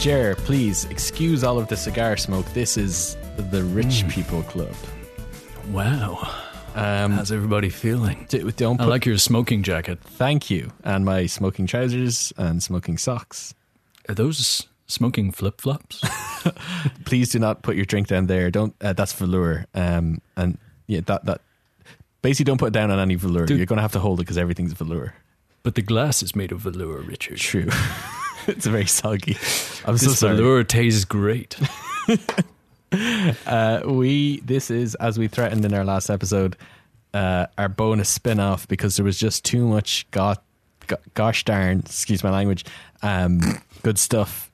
Jer, please excuse all of the cigar smoke. This is the Rich People Club. Wow. Um, How's everybody feeling? d- don't I like your smoking jacket. thank you, and my smoking trousers and smoking socks. Are those smoking flip flops? Please do not put your drink down there. Don't. Uh, that's velour. Um, and yeah, that that basically don't put it down on any velour. Dude. You're going to have to hold it because everything's velour. but the glass is made of velour, Richard. True. it's very soggy. I'm so This sorry. velour tastes great. Uh, we this is as we threatened in our last episode, uh, our bonus spin-off because there was just too much go- go- gosh darn, excuse my language, um, good stuff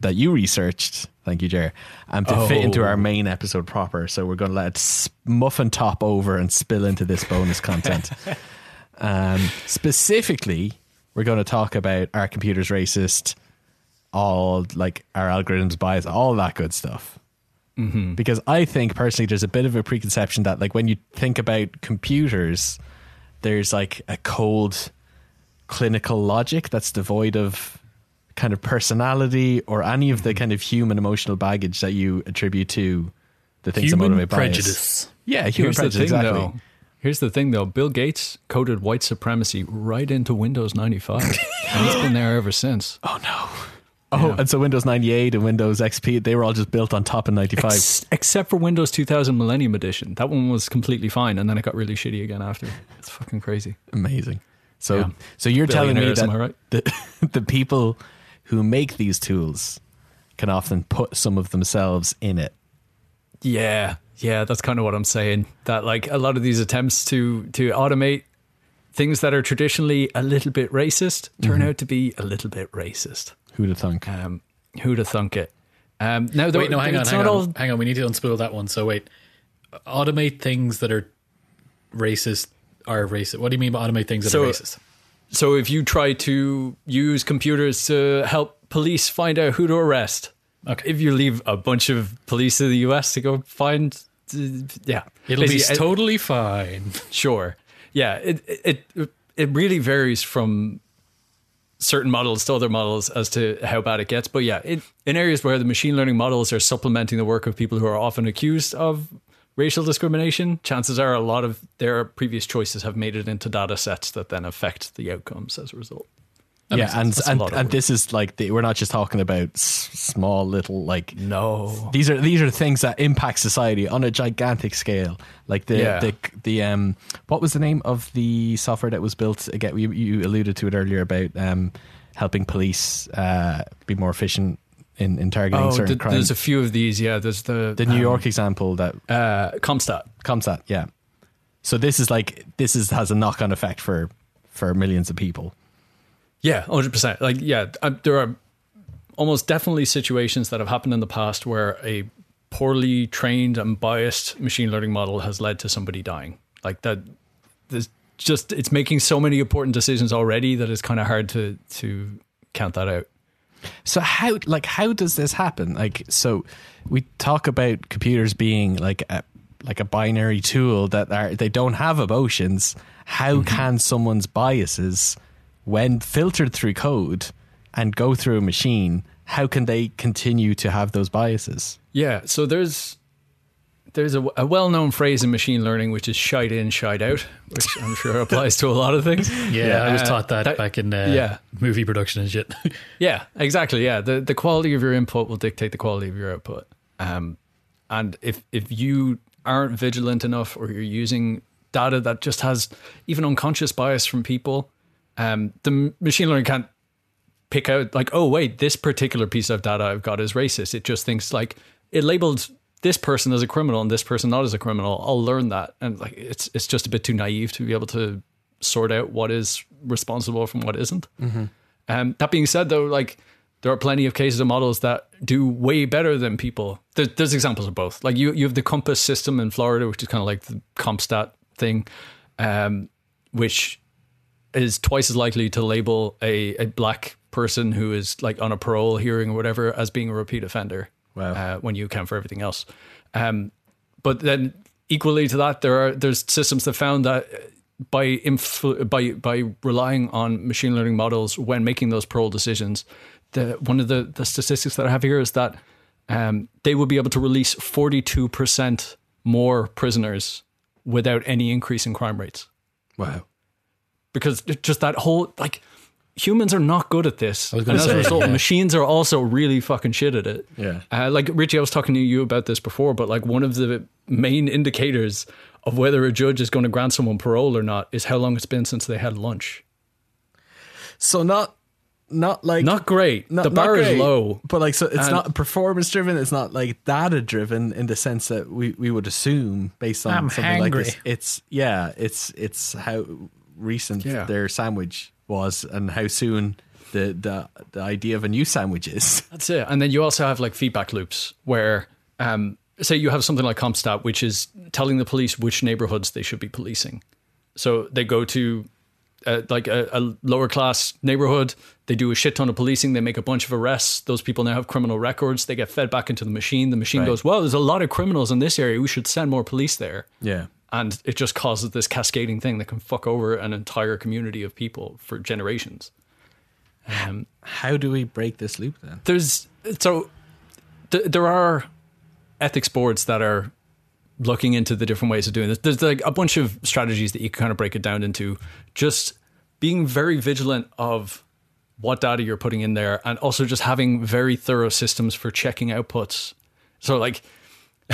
that you researched. Thank you, Jer. Um, to fit into Oh. our main episode proper, so we're going to let it muffin top over and spill into this bonus content. um, specifically, we're going to talk about our computers racist, all like our algorithms bias, all that good stuff mm-hmm. because I think personally there's a bit of a preconception that like when you think about computers, there's like a cold clinical logic that's devoid of kind of personality or any of the mm-hmm. kind of human emotional baggage that you attribute to the things that Human motivate bias. prejudice. Yeah, human Here's prejudice. thing, exactly. though. Here's the thing, though. Bill Gates coded white supremacy right into Windows 95, and he's been there ever since. Oh no. Oh, and so Windows 98 and Windows XP, they were all just built on top of 95. Ex- except for Windows 2000 Millennium Edition, that one was completely fine, and then it got really shitty again after. It's fucking crazy. Amazing. So, Yeah. so you're telling me that right? the the people who make these tools can often put some of themselves in it. Yeah, yeah, that's kind of what I'm saying. That like a lot of these attempts to to automate things that are traditionally a little bit racist turn Mm-hmm. out to be a little bit racist. Who'd have thunk? Um, who'd have thunk it? Um, now, Wait, no, hang on, hang on, all- hang on. We need to unspool that one. So wait, automate things that are racist are racist. What do you mean by automate things that So- are racist? So if you try to use computers to help police find out who to arrest, Okay. if you leave a bunch of police in the US to go find, uh, yeah, It'll be Basically, uh, totally fine. Sure. Yeah, it it it really varies from certain models to other models as to how bad it gets. But yeah, it, in areas where the machine learning models are supplementing the work of people who are often accused of racial discrimination, chances are a lot of their previous choices have made it into data sets that then affect the outcomes as a result. Yeah, and and, and this is like the, we're not just talking about s- small little like No. these are these are things that impact society on a gigantic scale. Like the Yeah. the the um what was the name of the software that was built again? You, you alluded to it earlier about um helping police uh, be more efficient in, in targeting Oh, certain th- crimes. there's a few of these. Yeah, there's the the New um, York example that uh, CompStat. CompStat, yeah. So this is like this is has a knock on effect for for millions of people. Yeah, hundred percent. Like, yeah, uh, there are almost definitely situations that have happened in the past where a poorly trained and biased machine learning model has led to somebody dying. Like that, there's just it's making so many important decisions already that it's kind of hard to to count that out. So how like how does this happen? Like so we talk about computers being like a like a binary tool that are they don't have emotions. How can someone's biases when filtered through code and go through a machine, how can they continue to have those biases? Yeah, so there's there's a, a well-known phrase in machine learning which is "shite in, shite out," which I'm sure applies to a lot of things. Yeah, I was uh, taught that, that- back in uh, yeah. movie production and shit. Yeah, exactly. Yeah, the the quality of your input will dictate the quality of your output. Um, and if if you aren't vigilant enough, or you're using data that just has even unconscious bias from people, um, the machine learning can't pick out like, oh wait, this particular piece of data I've got is racist. It just thinks like it labeled this person as a criminal and this person not as a criminal. I'll learn that, and like it's it's just a bit too naive to be able to sort out what is responsible from what isn't. Um, that being said, though, like there are plenty of cases of models that do way better than people. There, there's examples of both. Like you, you have the COMPAS system in Florida, which is kind of like the CompStat thing, um, which is twice as likely to label a, a black person who is like on a parole hearing or whatever as being a repeat offender. Wow. Uh, when you account for everything else. Um, but then equally to that, there are there's systems that found that by influ- by by relying on machine learning models when making those parole decisions, the one of the the statistics that I have here is that um, they will be able to release forty two percent more prisoners without any increase in crime rates Wow. Because just that whole like humans are not good at this, was and gonna as say, a result, yeah. machines are also really fucking shit at it. Yeah. Uh, like Richie, I was talking to you about this before, but like one of the main indicators of whether a judge is going to grant someone parole or not is how long it's been since they had lunch. So not not like Not great. not- the not bar is low. but like so it's And- not performance driven. It's not like data driven in the sense that we, we would assume based on I'm something like this. It's yeah, it's it's how recent Yeah. their sandwich was and how soon the, the the idea of a new sandwich is. That's it. And then you also have like feedback loops where, um, say, you have something like CompStat, which is telling the police which neighborhoods they should be policing. So they go to uh, like a, a lower class neighborhood, they do a shit ton of policing, they make a bunch of arrests. Those people now have criminal records. They get fed back into the machine. The machine Right. goes, well, there's a lot of criminals in this area. We should send more police there. Yeah. And it just causes this cascading thing that can fuck over an entire community of people for generations. Um, How do we break this loop then? there's so th- there are ethics boards that are looking into the different ways of doing this. There's like a bunch of strategies that you can kind of break it down into. Just being very vigilant of what data you're putting in there, and also just having very thorough systems for checking outputs. So like.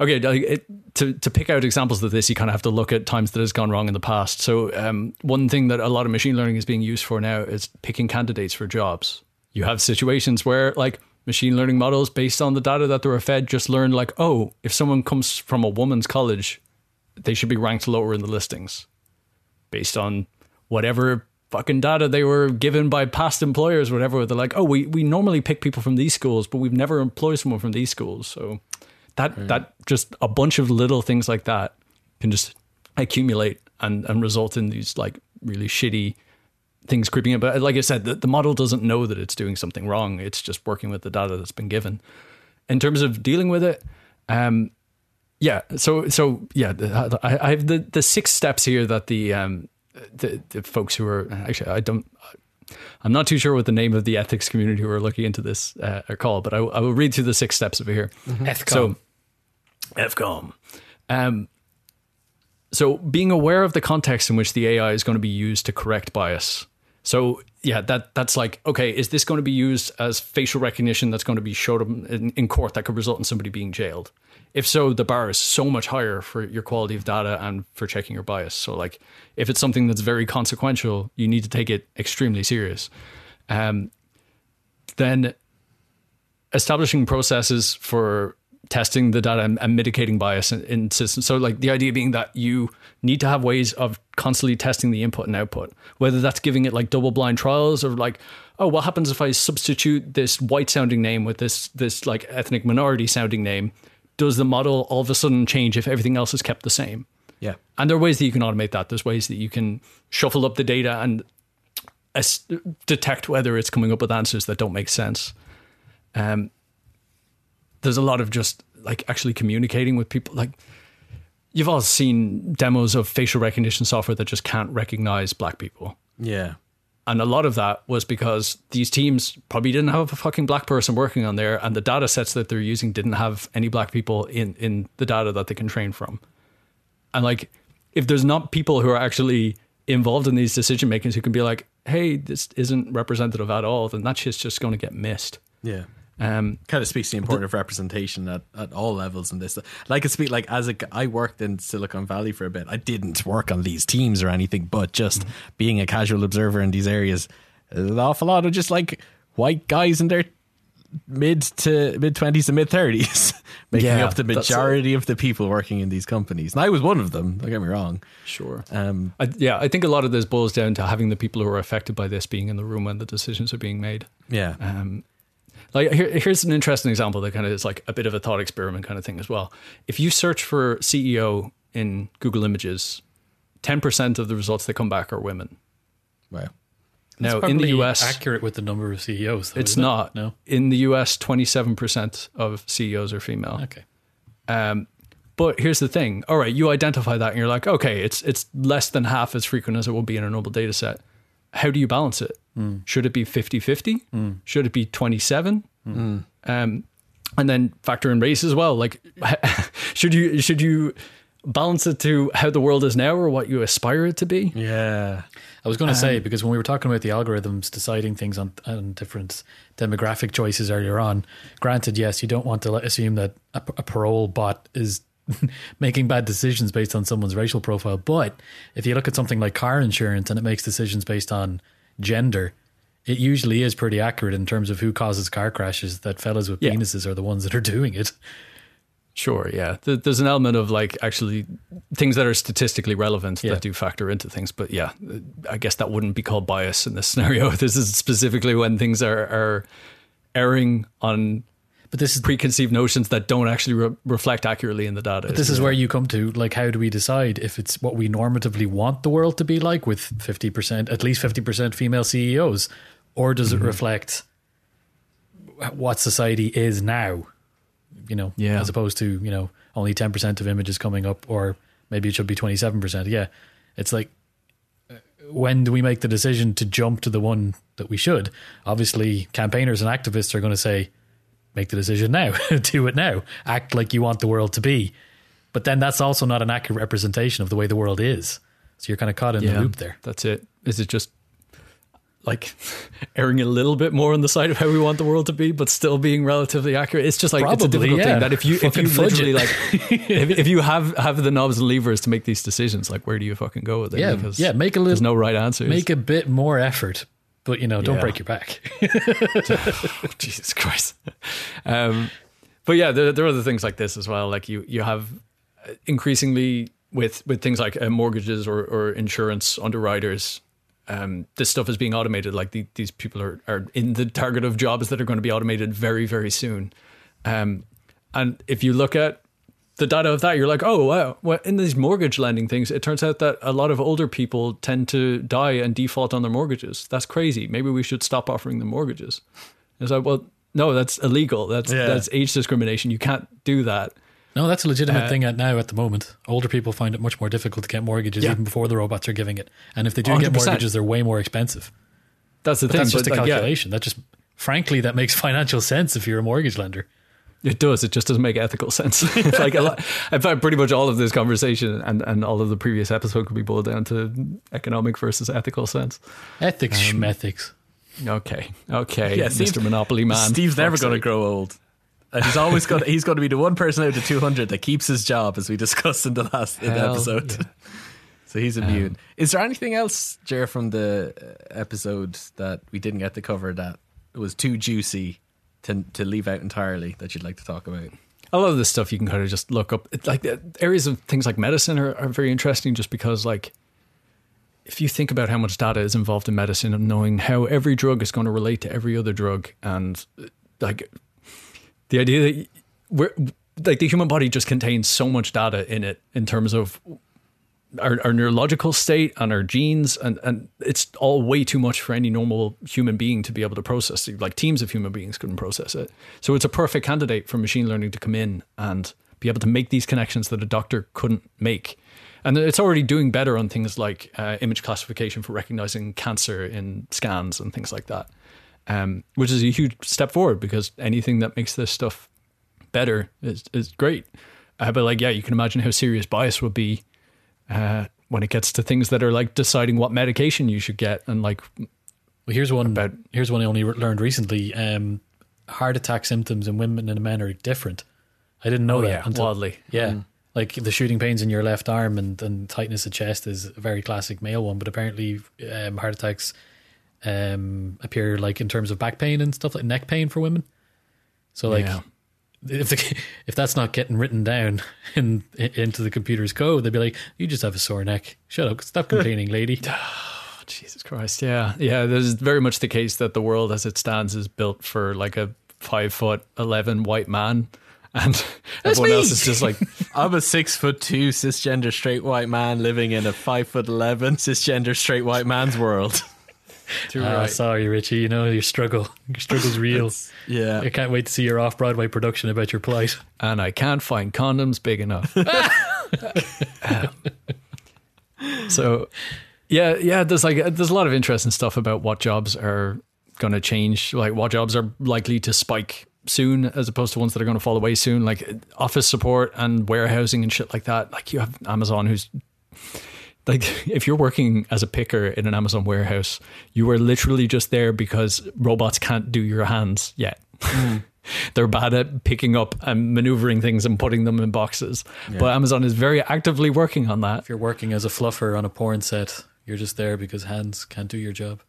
Okay, it, to to pick out examples of this, you kind of have to look at times that has gone wrong in the past. So, um, one thing that a lot of machine learning is being used for now is picking candidates for jobs. You have situations where, like, machine learning models, based on the data that they were fed, just learn like, oh, if someone comes from a woman's college, they should be ranked lower in the listings, based on whatever fucking data they were given by past employers, whatever. They're like, oh, we we normally pick people from these schools, but we've never employed someone from these schools, so that that just a bunch of little things like that can just accumulate and and result in these like really shitty things creeping in. But like I said, the, the model doesn't know that it's doing something wrong. It's just working with the data that's been given. In terms of dealing with it, um, yeah. So so yeah, the, I, I have the the six steps here that the um the, the folks who are actually I don't. I'm not too sure what the name of the ethics community who are looking into this uh, are called, but I, I will read through the six steps of it here. Ethcom. So, FCOM. Um, so, being aware of the context in which the AI is going to be used to correct bias. So, yeah, that that's like, okay, is this going to be used as facial recognition that's going to be showed in, in court that could result in somebody being jailed? If so, the bar is so much higher for your quality of data and for checking your bias. So, like, if it's something that's very consequential, you need to take it extremely serious. Um, then establishing processes for testing the data and, and mitigating bias in, in systems. So, like the idea being that you need to have ways of constantly testing the input and output, whether that's giving it like double blind trials or like, oh, what happens if I substitute this white sounding name with this this like ethnic minority sounding name? Does the model all of a sudden change if everything else is kept the same? Yeah. And there are ways that you can automate that. There's ways that you can shuffle up the data and detect whether it's coming up with answers that don't make sense. Um, there's a lot of just like actually communicating with people. Like you've all seen demos of facial recognition software that just can't recognize black people. Yeah. And a lot of that was because these teams probably didn't have a fucking black person working on there, and the data sets that they're using didn't have any black people in in the data that they can train from. And like, if there's not people who are actually involved in these decision makings who can be like, "Hey, this isn't representative at all," then that shit's just going to get missed. Yeah. Um, kind of speaks to the importance of representation at, at all levels in this. Like I speak like as a g- I worked in Silicon Valley for a bit. I didn't work on these teams or anything, but just being a casual observer in these areas, an awful lot of just like white guys in their mid to mid twenties and mid thirties, making Yeah, up the majority of the people working in these companies. And I was one of them. Don't get me wrong. Sure. Um, I, yeah, I think a lot of this boils down to having the people who are affected by this being in the room when the decisions are being made. yeah. Um, like here, here's an interesting example that kind of is like a bit of a thought experiment kind of thing as well. If you search for CEO in Google Images, ten percent of the results that come back are women. wow. Now It's in the probably US, accurate with the number of CEOs. Though, it's isn't it? No. In the US, twenty seven percent of CEOs are female. Okay. Um, but here's the thing. All right, you identify that and you're like, okay, it's it's less than half as frequent as it will be in a normal data set. how do you balance it? Mm. Should it be 50 50? Mm. Should it be 27? Mm. Um, and then factor in race as well. Like, should you should you balance it to how the world is now or what you aspire it to be? Yeah. I was going to say um, because when we were talking about the algorithms deciding things on, on different demographic choices earlier on, granted, yes, you don't want to let- assume that a, a parole bot is making bad decisions based on someone's racial profile. But if you look at something like car insurance and it makes decisions based on gender, it usually is pretty accurate in terms of who causes car crashes. That fellas with Yeah. penises are the ones that are doing it. Sure, yeah. There's an element of like actually things that are statistically relevant Yeah. that do factor into things. But yeah, I guess that wouldn't be called bias in this scenario. This is specifically when things are, are erring on But this is preconceived notions that don't actually re- reflect accurately in the data. But this is where you come to like how do we decide if it's what we normatively want the world to be like with 50% at least 50% female CEOs or does Mm-hmm. it reflect what society is now you know Yeah. as opposed to you know only 10% of images coming up or maybe it should be 27% yeah it's like uh, when do we make the decision to jump to the one that we should obviously campaigners and activists are going to say make the decision now do it now act like you want the world to be but then that's also not an accurate representation of the way the world is so you're kind of caught in the loop there That's it. Is it just like erring a little bit more on the side of how we want the world to be, but still being relatively accurate? It's just like it's a difficult yeah. thing that if you if you literally it. like if, if you have have the knobs and levers to make these decisions, like where do you fucking go with it? Yeah, Because yeah, make a little, there's no right answers. make a bit more effort but you know don't Yeah. break your back Jesus Christ. Um, but yeah, there, there are other things like this as well. Like you, you have increasingly with with things like uh, mortgages or, or insurance underwriters. Um, this stuff is being automated. Like the, these people are, are in the target of jobs that are going to be automated very very soon. Um, and if you look at the data of that, you're like, oh wow. Well, in these mortgage lending things, it turns out that a lot of older people tend to die and default on their mortgages. That's crazy. Maybe we should stop offering them mortgages. It's like, well, no, that's illegal. That's Yeah. that's age discrimination. You can't do that. no that's a legitimate Uh, thing at now at the moment older people find it much more difficult to get mortgages Yeah. even before the robots are giving it and if they do get 100%. mortgages they're way more expensive That's the but thing. that's just a but, like, yeah, calculation that just frankly that makes financial sense if you're a mortgage lender it does. It just doesn't make ethical sense. It's like a lot, in fact, pretty much all of this conversation and, and all of the previous episode could be boiled down to economic versus ethical sense. ethics Um, schmethics Okay, okay, Yeah, Mr. Monopoly man. Steve's never going to grow old. And he's always going. to He's going to be the one person out of two hundred that keeps his job, as we discussed in the last in the episode. yeah. So he's immune. Is there anything else, Jer, from the uh, episode that we didn't get to cover that was too juicy to to leave out entirely that you'd like to talk about? a lot of this stuff you can kind of just look up. Like areas of things like medicine are, are very interesting, just because like if you think about how much data is involved in medicine and knowing how every drug is going to relate to every other drug, and like the idea that we're like the human body just contains so much data in it in terms of our, our neurological state and our genes and, and it's all way too much for any normal human being to be able to process like teams of human beings couldn't process it. So it's a perfect candidate for machine learning to come in and be able to make these connections that a doctor couldn't make. And it's already doing better on things like uh, image classification for recognizing cancer in scans and things like that um, which is a huge step forward because anything that makes this stuff better is, is great. Uh, but like yeah you can imagine how serious bias would be uh, when it gets to things that are like deciding what medication you should get and like Well, here's one. About- here's one I only learned recently. Um, heart attack symptoms in women and men are different. I didn't know Oh, that yeah, until wildly. Yeah, Mm. like the shooting pains in your left arm and, and tightness of chest is a very classic male one. But apparently, um, heart attacks um, appear like in terms of back pain and stuff like neck pain for women. So like. Yeah. If the, if that's not getting written down in, into the computer's code, they'd be like, "You just have a sore neck. Shut up. Stop complaining, lady." Ah, Jesus Christ, yeah, yeah. There's very much the case that the world as it stands is built for like a five foot eleven white man, and everyone me. else is just like I'm a six foot two cisgender straight white man living in a five foot eleven cisgender straight white man's world. too Ah, right. sorry, Richie. You know your struggle. Your struggle's real. Yeah, I can't wait to see your off Broadway production about your plight. and I can't find condoms big enough. Um, so, Yeah, yeah. There's like there's a lot of interesting stuff about what jobs are going to change, like what jobs are likely to spike soon, as opposed to ones that are going to fall away soon, like office support and warehousing and shit like that. Like you have Amazon, who's like if you're working as a picker in an Amazon warehouse, you are literally just there because robots can't do your hands yet. Hmm. They're bad at picking up and maneuvering things and putting them in boxes. But Amazon is very actively working on that. If you're working as a fluffer on a porn set, you're just there because hands can't do your job.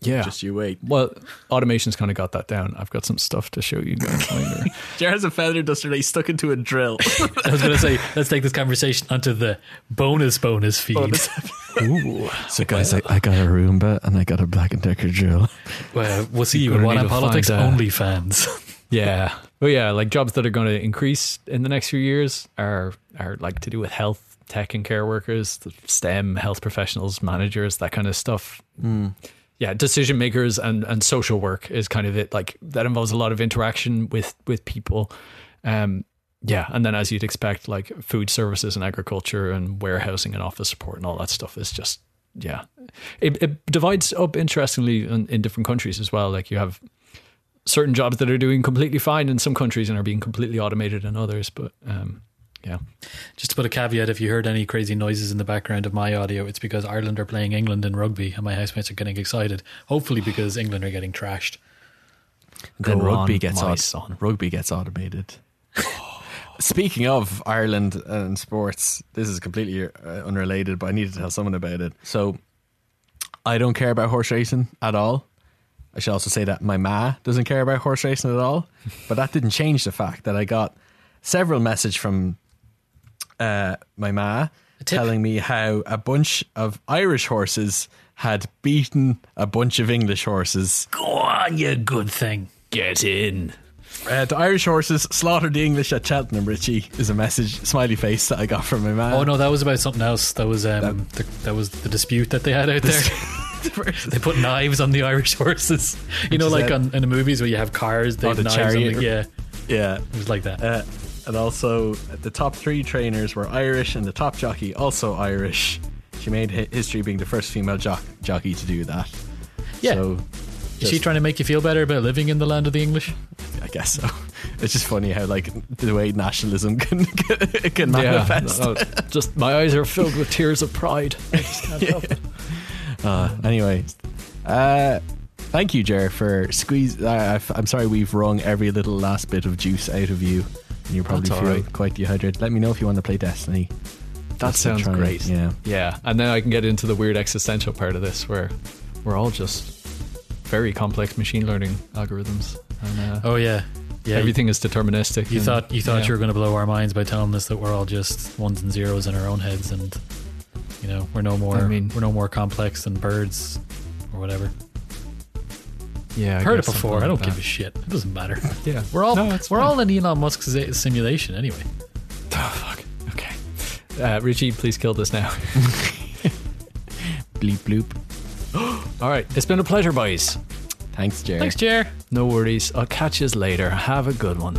Yeah. Just you wait. well, automation's kind of got that down. I've got some stuff to show you guys later. Jar has a feather duster that he's stuck into a drill. I was going to say, let's take this conversation onto the bonus bonus feed. Ooh. so guys, I, I got a Roomba and I got a Black and Decker drill. Well, we'll see you in One need to Politics find, uh, only fans. Yeah. Well, yeah, like jobs that are going to increase in the next few years are are like to do with health, tech, and care workers, the STEM, health professionals, managers, that kind of stuff. Yeah, decision makers and and social work is kind of it. Like that involves a lot of interaction with with people. Um, yeah, and then as you'd expect, like food services and agriculture and warehousing and office support and all that stuff is just yeah. It, it divides up interestingly in, in different countries as well. Like you have certain jobs that are doing completely fine in some countries and are being completely automated in others. But um, yeah, Just to put a caveat, if you heard any crazy noises in the background of my audio, it's because Ireland are playing England in rugby and my housemates are getting excited. Hopefully, because England are getting trashed. Then Go rugby on, gets my aut- son. rugby gets automated. Speaking of Ireland and sports, this is completely uh, unrelated, but I need to tell someone about it. So, I don't care about horse racing at all. I should also say that my ma doesn't care about horse racing at all, but that didn't change the fact that I got several messages from uh, my ma telling me how a bunch of Irish horses had beaten a bunch of English horses. Go on, you good thing. get in. Uh, the Irish horses slaughtered the English at Cheltenham, Richie, is a message, smiley face that I got from my man. Oh no, that was about something else. That was um, the, that was the dispute that they had out there. they put knives on the Irish horses. You know, like that- on, in the movies where you have cars, they Oh, have the knives chariot. on the, Yeah, Yeah. it was like that. Uh, and also, the top three trainers were Irish, and the top jockey also Irish. She made history being the first female jock- jockey to do that. Yeah. So, Is she trying to make you feel better about living in the land of the English? I guess so. It's just funny how, like, the way nationalism can can manifest. Yeah, no, just my eyes are filled with tears of pride. I just can't help it. Uh, anyway, uh, thank you, Jer, for squeeze. Uh, I'm sorry we've wrung every little last bit of juice out of you, and you probably That's feel all right. quite dehydrated. Let me know if you want to play Destiny. That Just to sounds try great. Yeah. Yeah, and then I can get into the weird existential part of this, where we're all just very complex machine learning algorithms, and uh, Oh yeah, yeah. everything is deterministic. You and- thought you thought yeah. you were going to blow our minds by telling us that we're all just ones and zeros in our own heads, and you know we're no more I mean- we're no more complex than birds or whatever. Yeah, I I've heard it guess before. I don't like give a shit. It doesn't matter. Yeah, We're all No, we're fine. all in Elon Musk's simulation anyway. Oh, fuck. Okay, uh, Richie, please kill this now. Bleep bloop. All right, it's been a pleasure, boys. Thanks, Jer. Thanks, Jer. No worries. I'll catch you later. Have a good one.